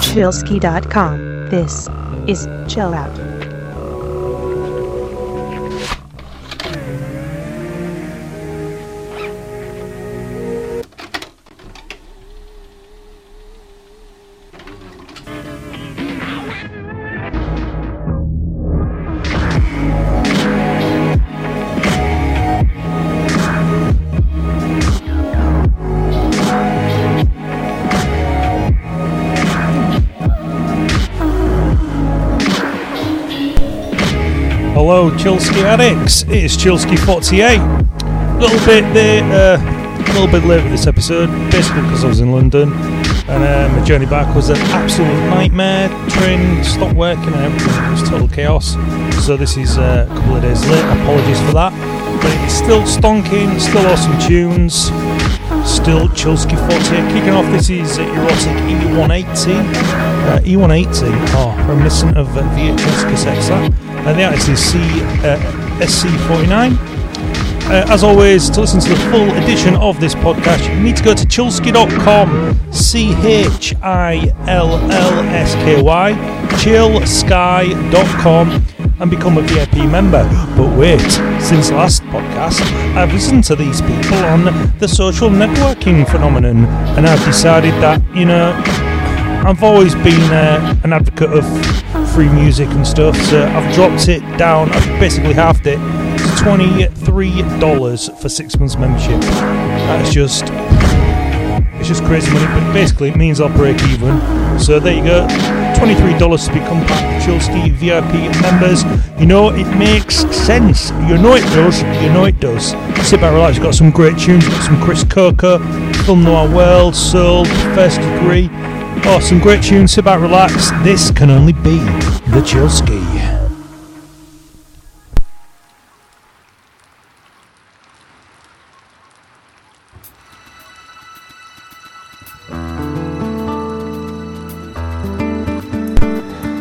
Chillsky.com. This is Chill Out. Chillsky addicts. It is Chillsky48. A little bit there, uh, a little bit late with this episode, basically because I was in London and uh, my journey back was an absolute nightmare. Train stopped working and everything. It was total chaos. So this is uh, a couple of days late. Apologies for that. But it's still stonking, still awesome tunes. Still Chillsky 48. Kicking off, this is Erotic E180. Uh, E180, oh, reminiscent of uh, VHS cassettes. And the artist is C, uh, SC49. Uh, as always, to listen to the full edition of this podcast, you need to go to chillsky.com, C H I L L S K Y, chillsky.com, and become a VIP member. But wait, since last podcast, I've listened to these people on the social networking phenomenon, and I've decided that, you know, I've always been uh, an advocate of free music and stuff, so I've dropped it down, I've basically halved it to $23 for six months membership. That's just, it's just crazy money, but basically it means I'll break even. So there you go, $23 to become part of Chillsky VIP members. You know, it makes sense. You know it does, you know it does. Sit back, relax, you've got some great tunes, got some Chris Coco, Film Noir World, Soul, First Degree. Oh, some great tunes. Sit back, relax. This can only be the Chillsky.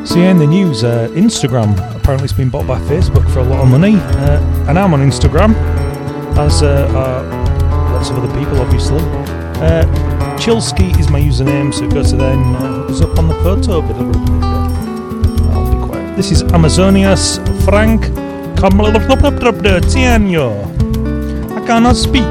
So yeah, in the news, uh, Instagram apparently has been bought by Facebook for a lot of money, uh, and I'm on Instagram, as uh, lots of other people, obviously. Uh, Chillsky is my username, so go to there and uh, us up on the photo. Bit of a- I'll be quiet. This is Amazonias Frank Tianyo. I cannot speak.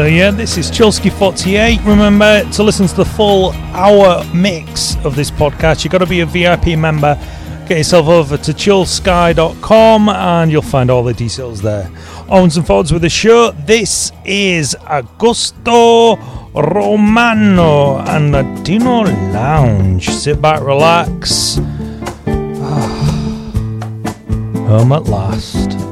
So yeah, this is Chillsky 48. Remember to listen to the full hour mix of this podcast. You've got to be a VIP member. Get yourself over to chillsky.com and you'll find all the details there. Owens and forwards with the show. This is Augusto Romano and Latino Lounge. Sit back, relax. Home at last.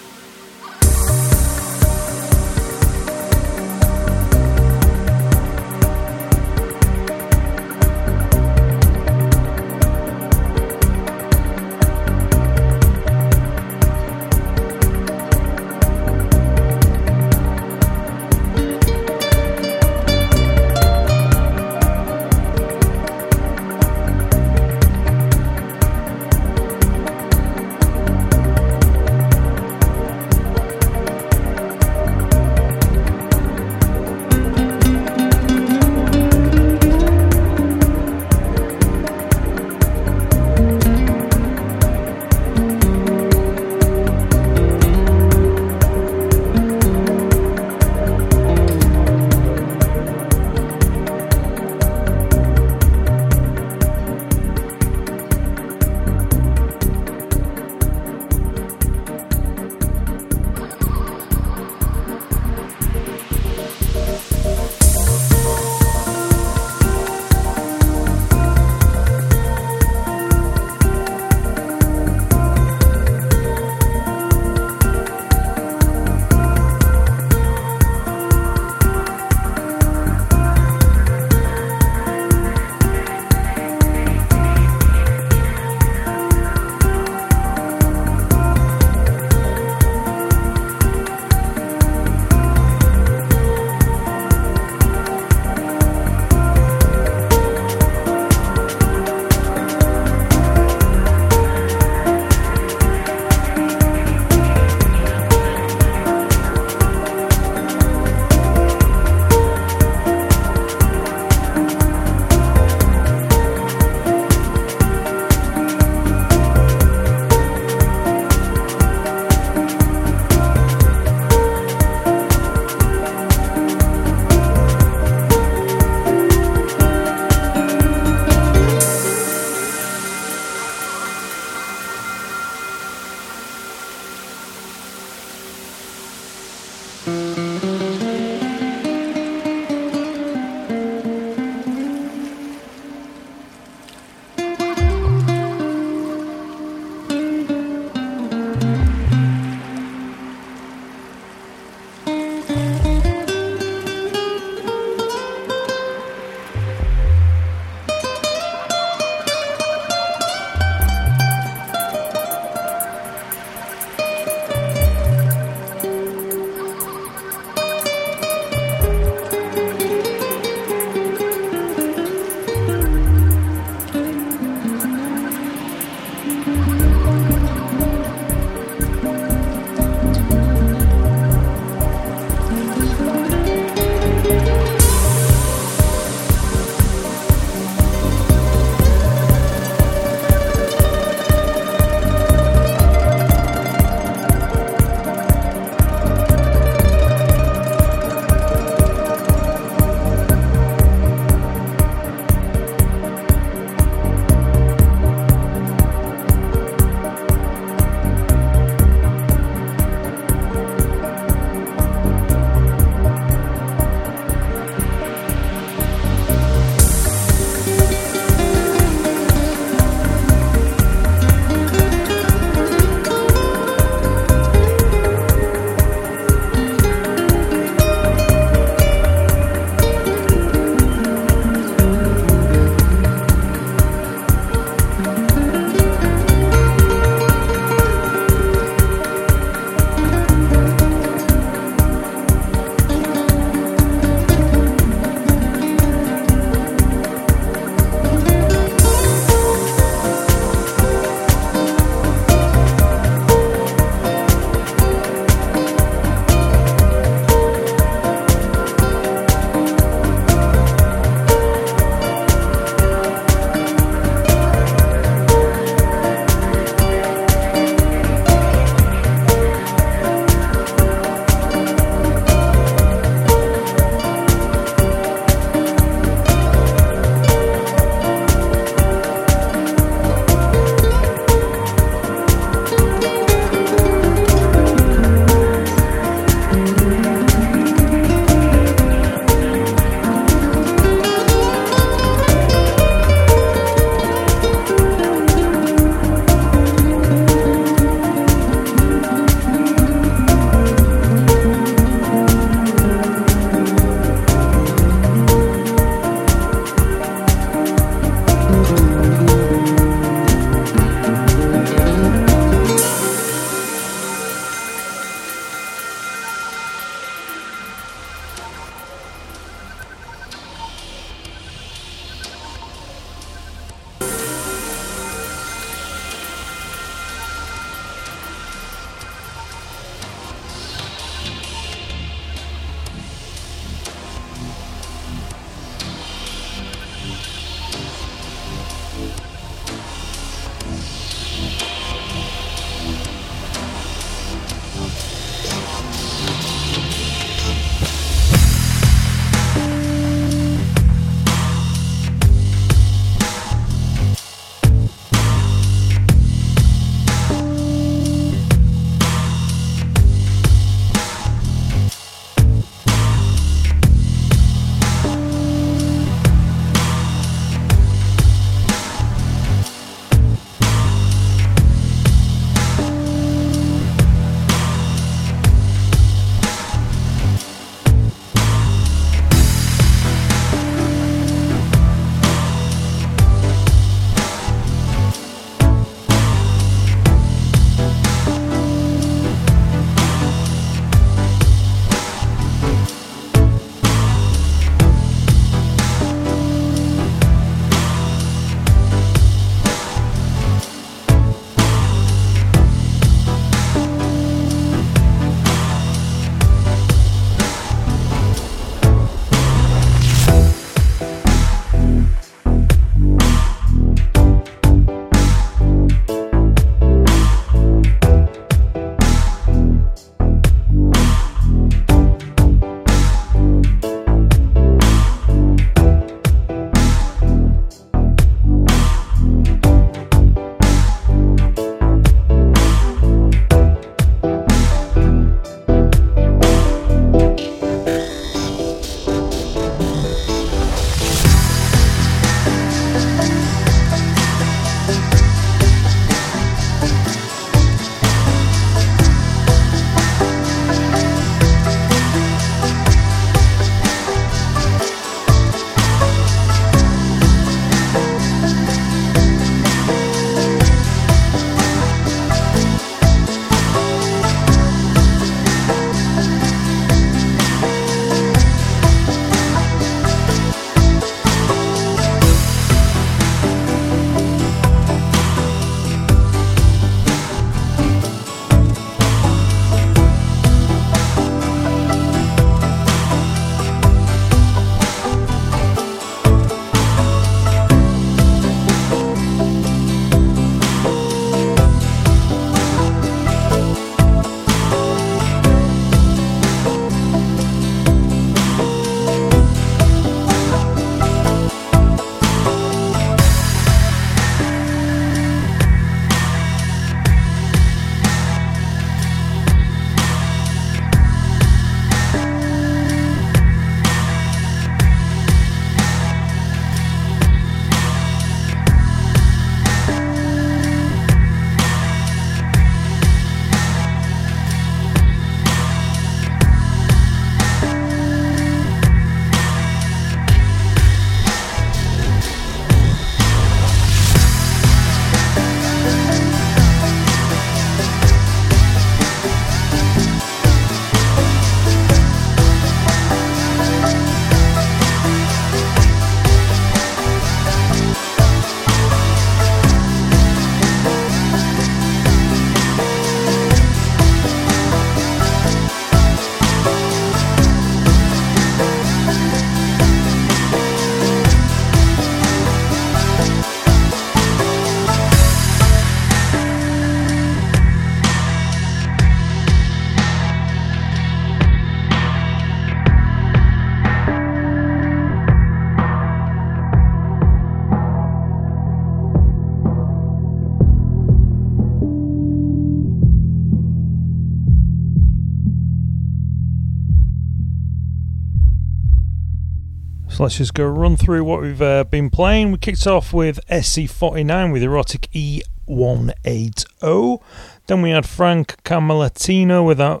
So let's just go run through what we've uh, been playing. We kicked off with SC49 with Erotic E180. Then we had Frank Carmelitano with uh,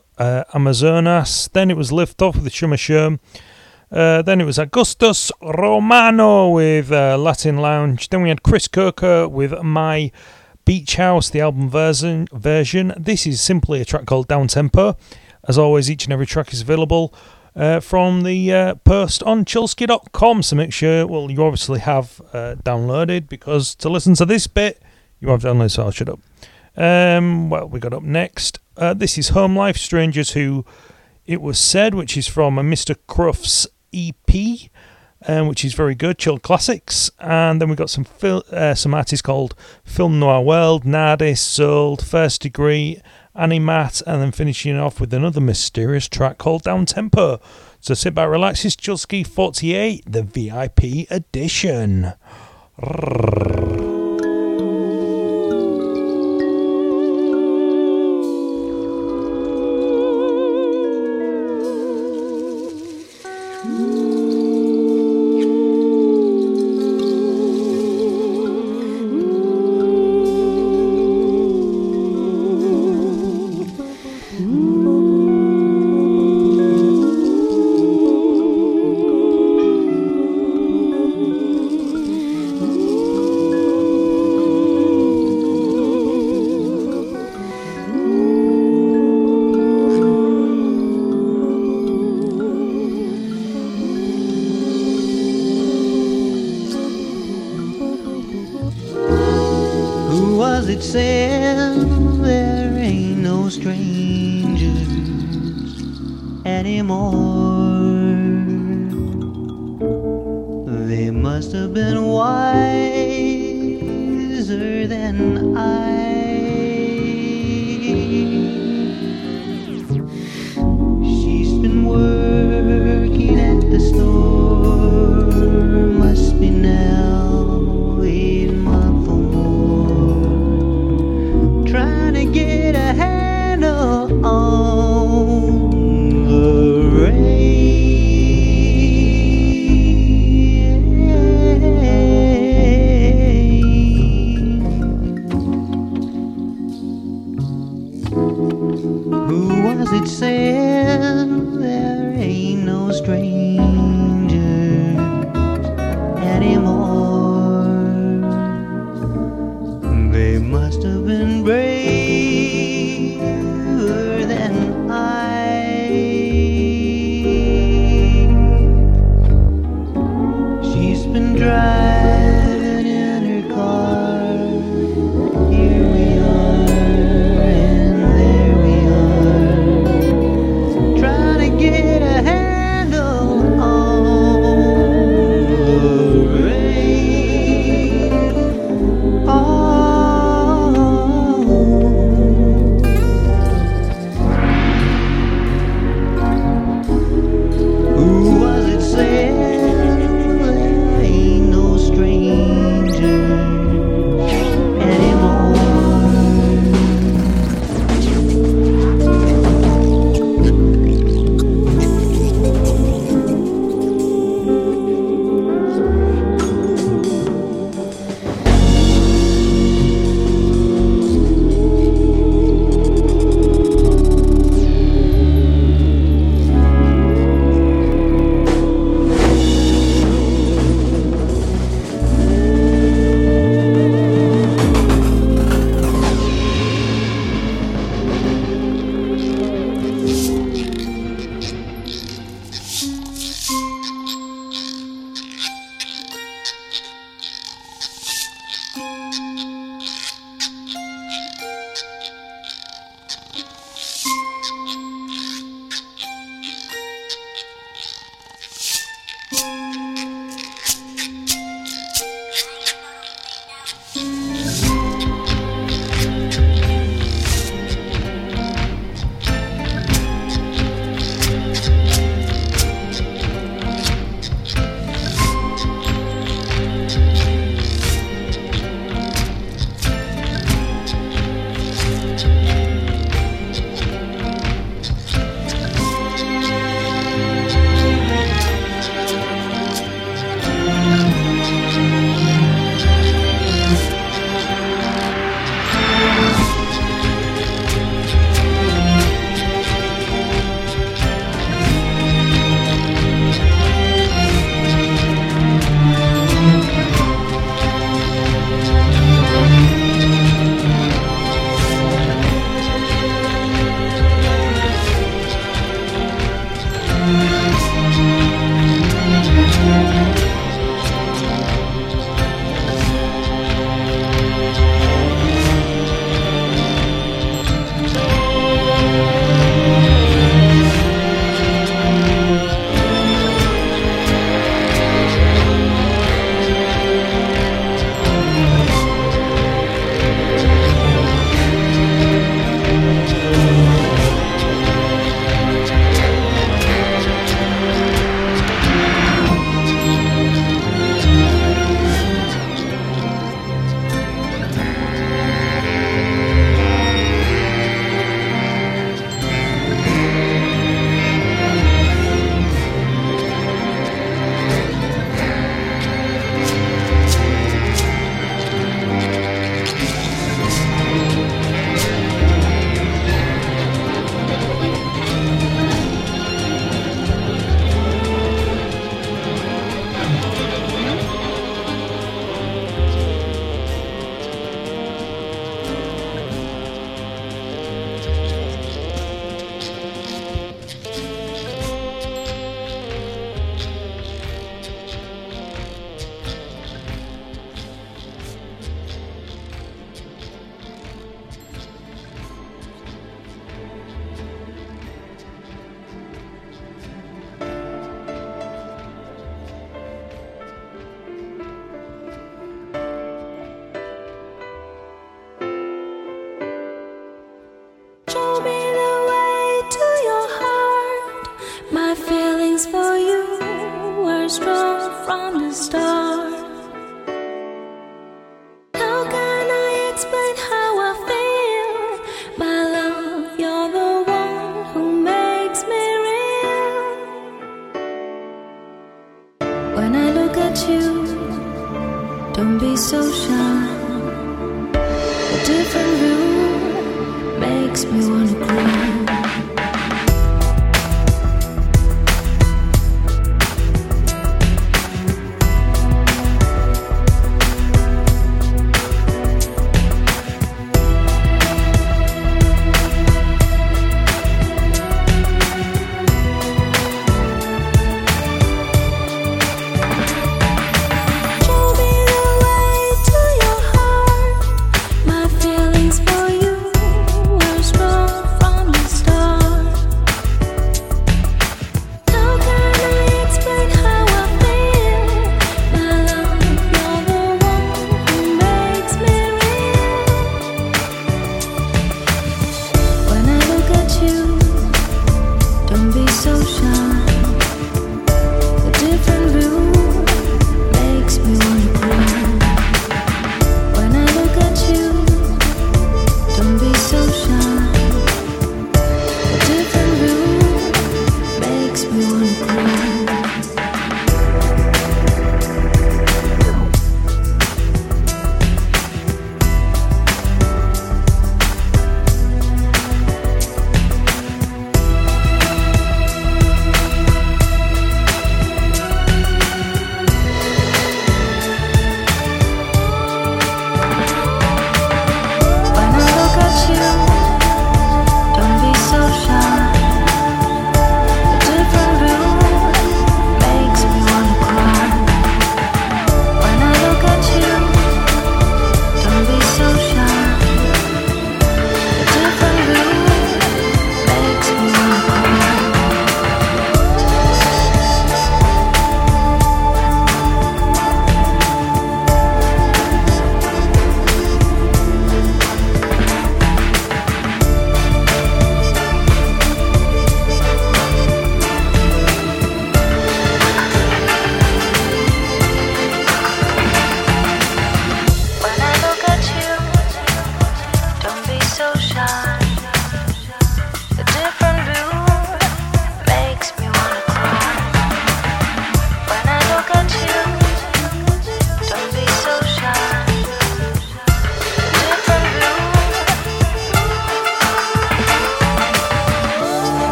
Amazonas. Then it was Lift Off with Shuma Shum. Uh, then it was Augustus Romano with uh, Latin Lounge. Then we had Chris Coco with My Beach House, the album version. version. This is simply a track called Down Tempo. As always, each and every track is available uh, from the uh, post on chillsky.com. So make sure, well, you obviously have uh, downloaded because to listen to this bit, you have downloaded, so I'll shut up. Um, well, we got up next. Uh, this is Home Life Strangers Who It Was Said, which is from a Mr. Scruff's EP. Um, which is very good, chill classics, and then we got some fil- uh, some artists called Film Noir World, Nardis, Souled, First Degree, Animat, and then finishing off with another mysterious track called Down Tempo. So sit back, relax. It's Chillsky 48, the VIP edition.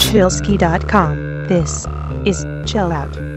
Chillsky.com. This is Chill Out.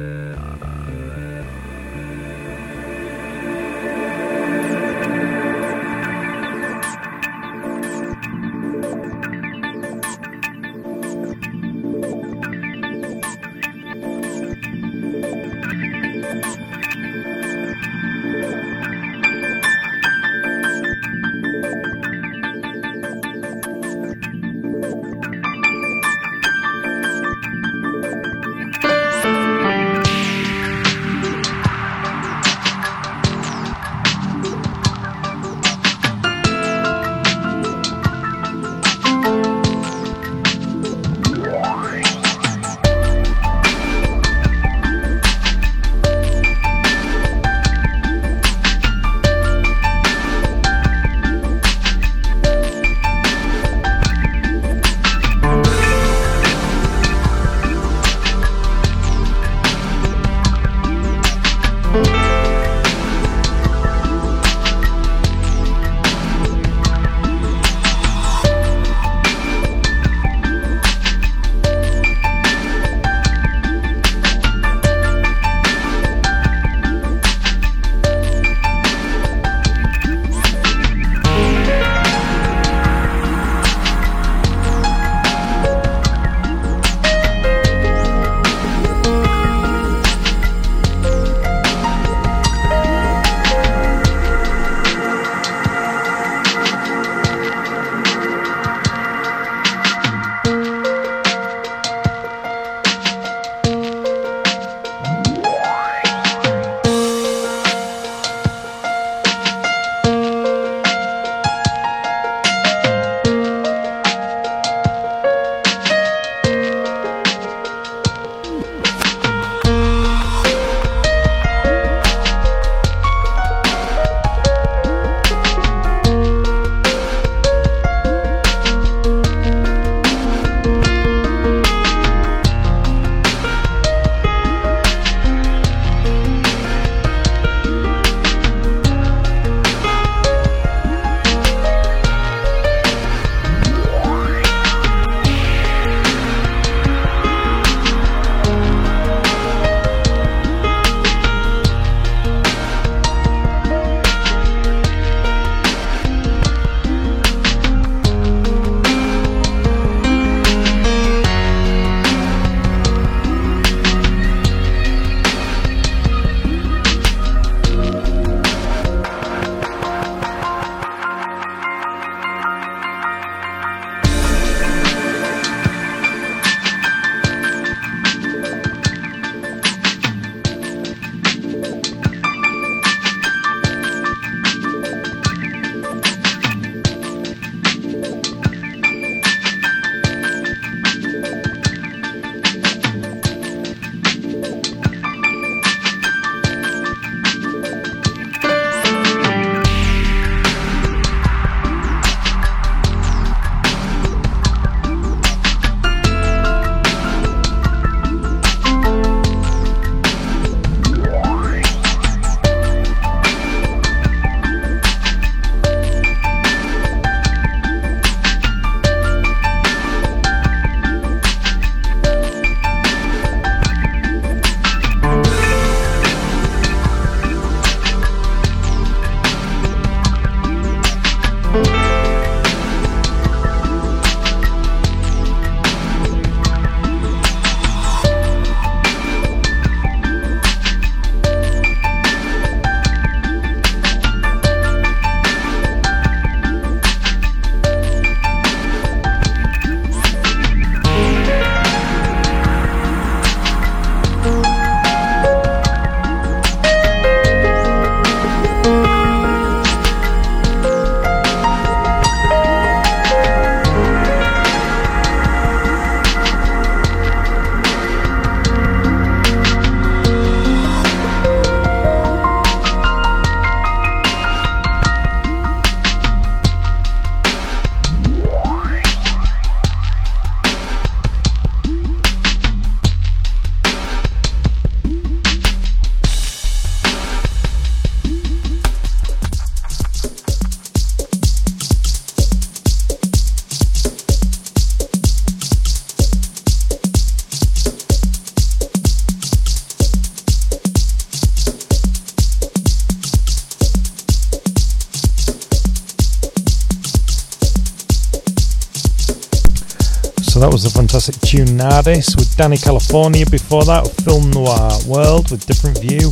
Fantastic Nardis with Dani California. Before that, Film Noir World with Different View.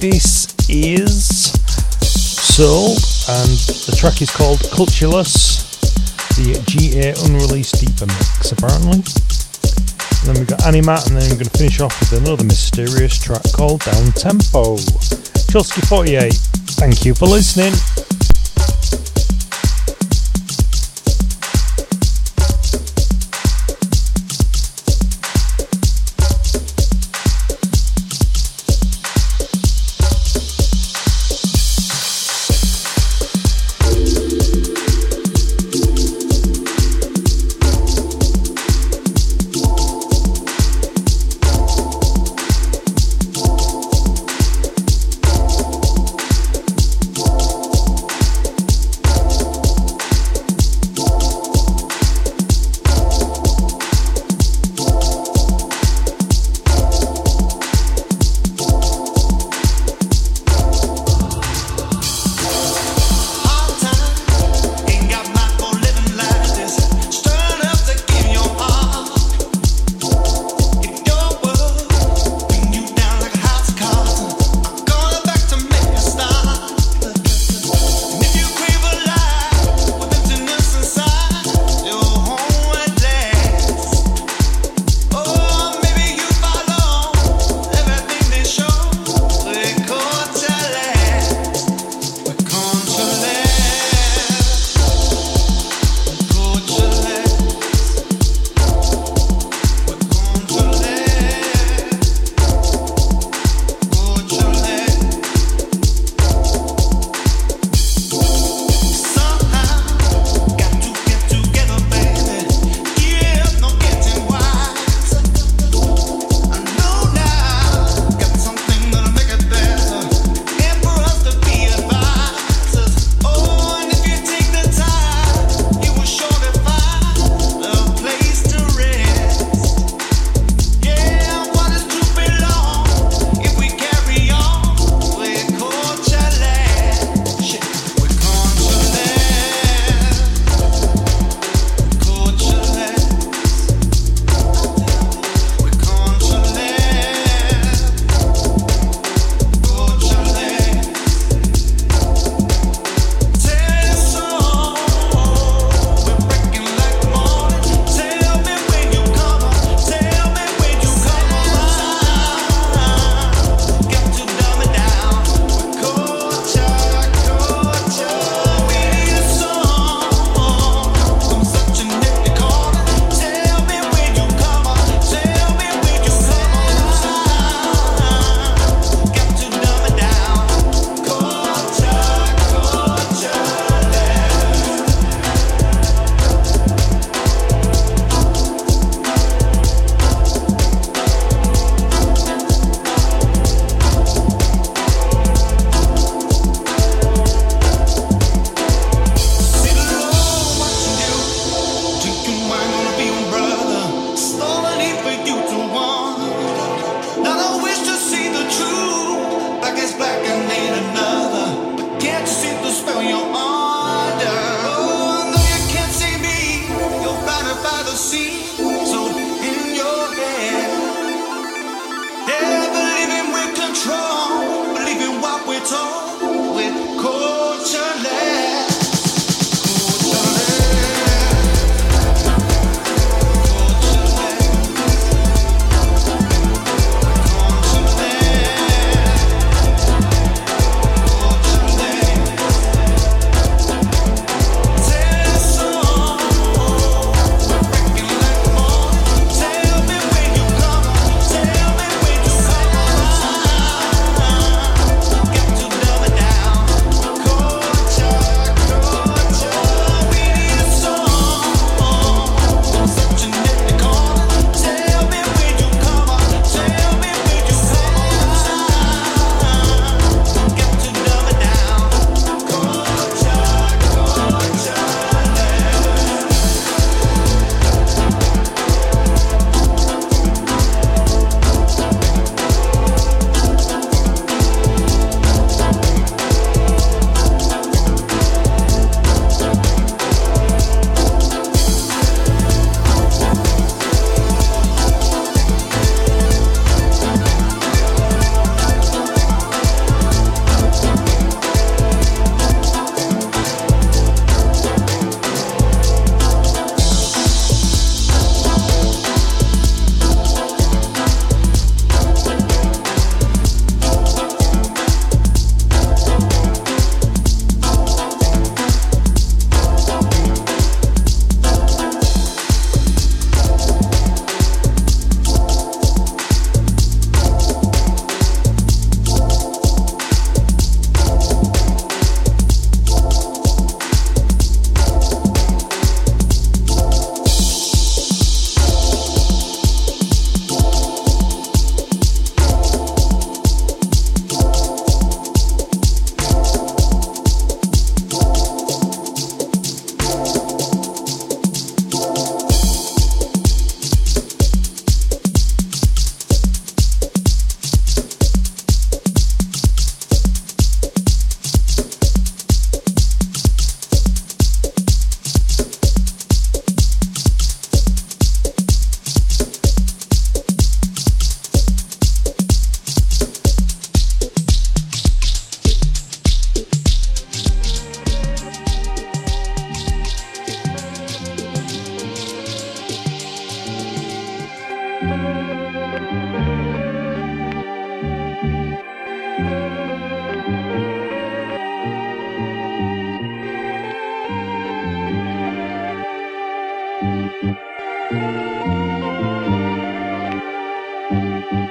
This is Souled, and the track is called Cultureless, the GA unreleased deeper mix, apparently. And then we've got Animat, and then we're going to finish off with another mysterious track called Down Tempo. Chillsky 48, thank you for listening.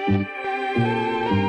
thank you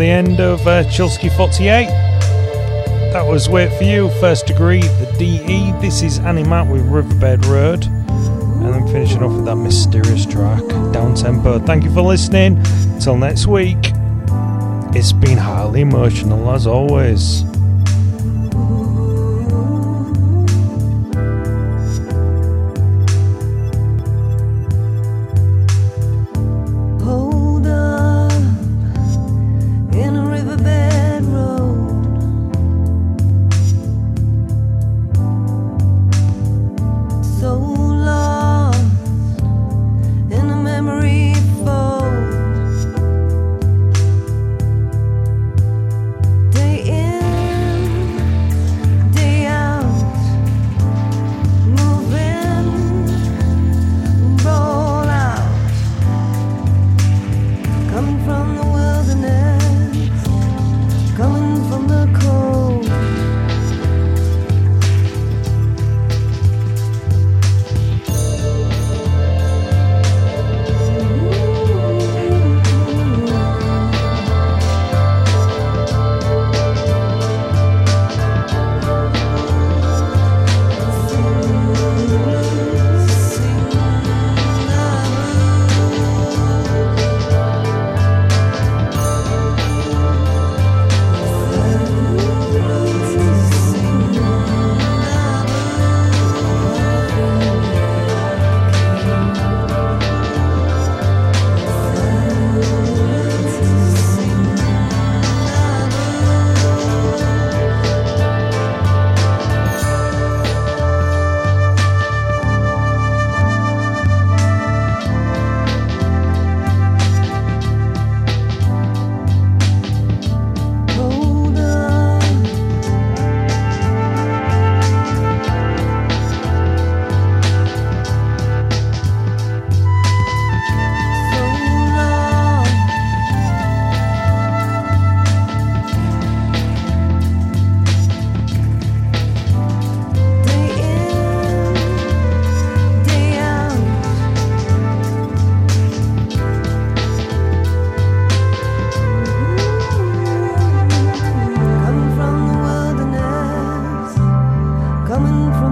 the end of uh, Chillsky 48. That was Wait For You, First Degree, the DE. This is Animat with Riverbed Road. And then finishing off with that mysterious track, Down Tempo. Thank you for listening. Till next week, it's been highly emotional as always.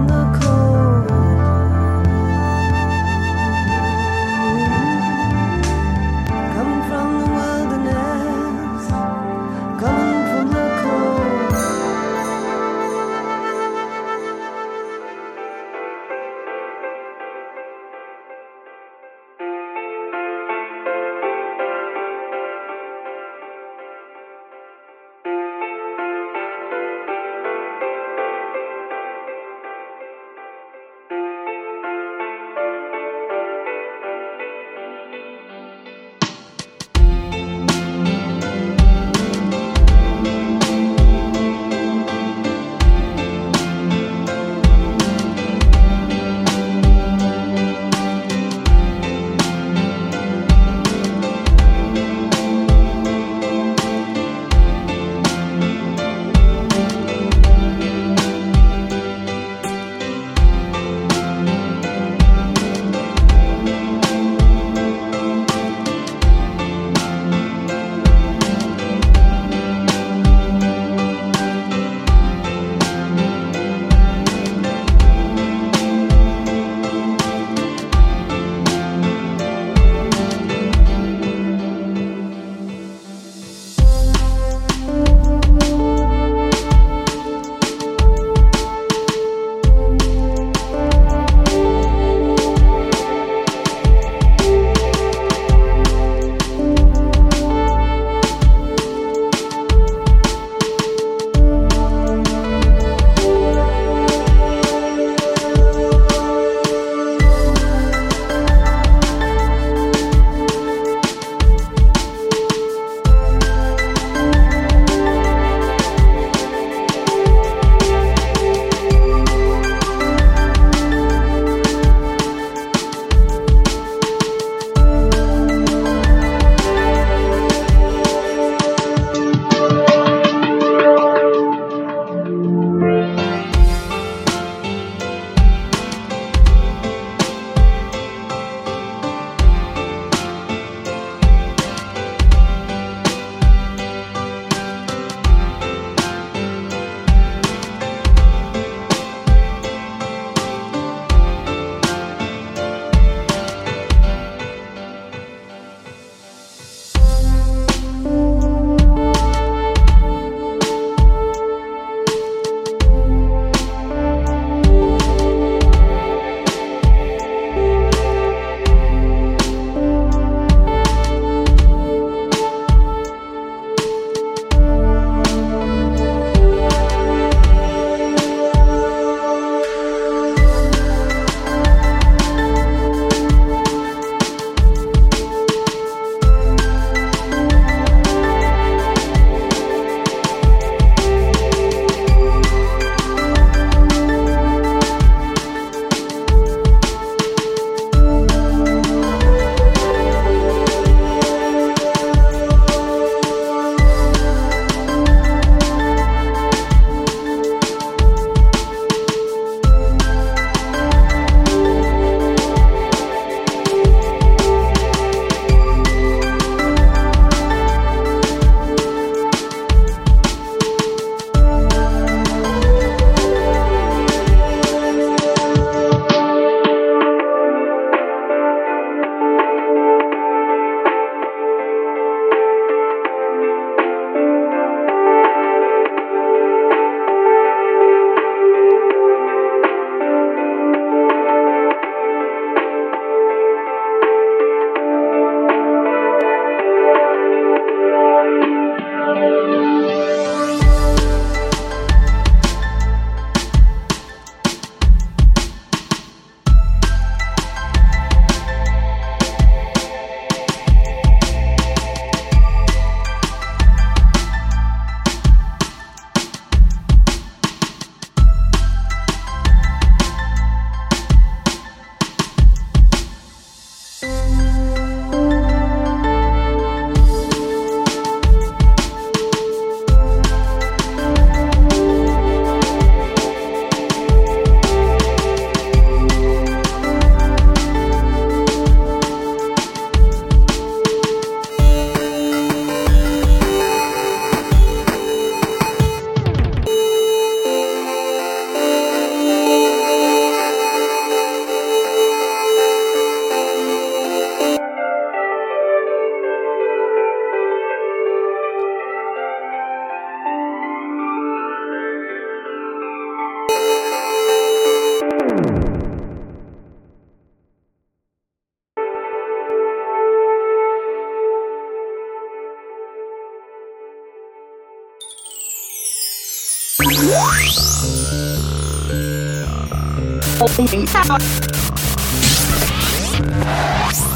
the cold.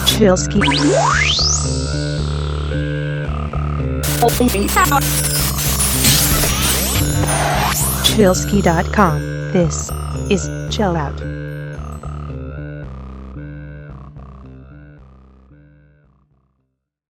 Chillsky. Chillsky.com. This is Chill Out.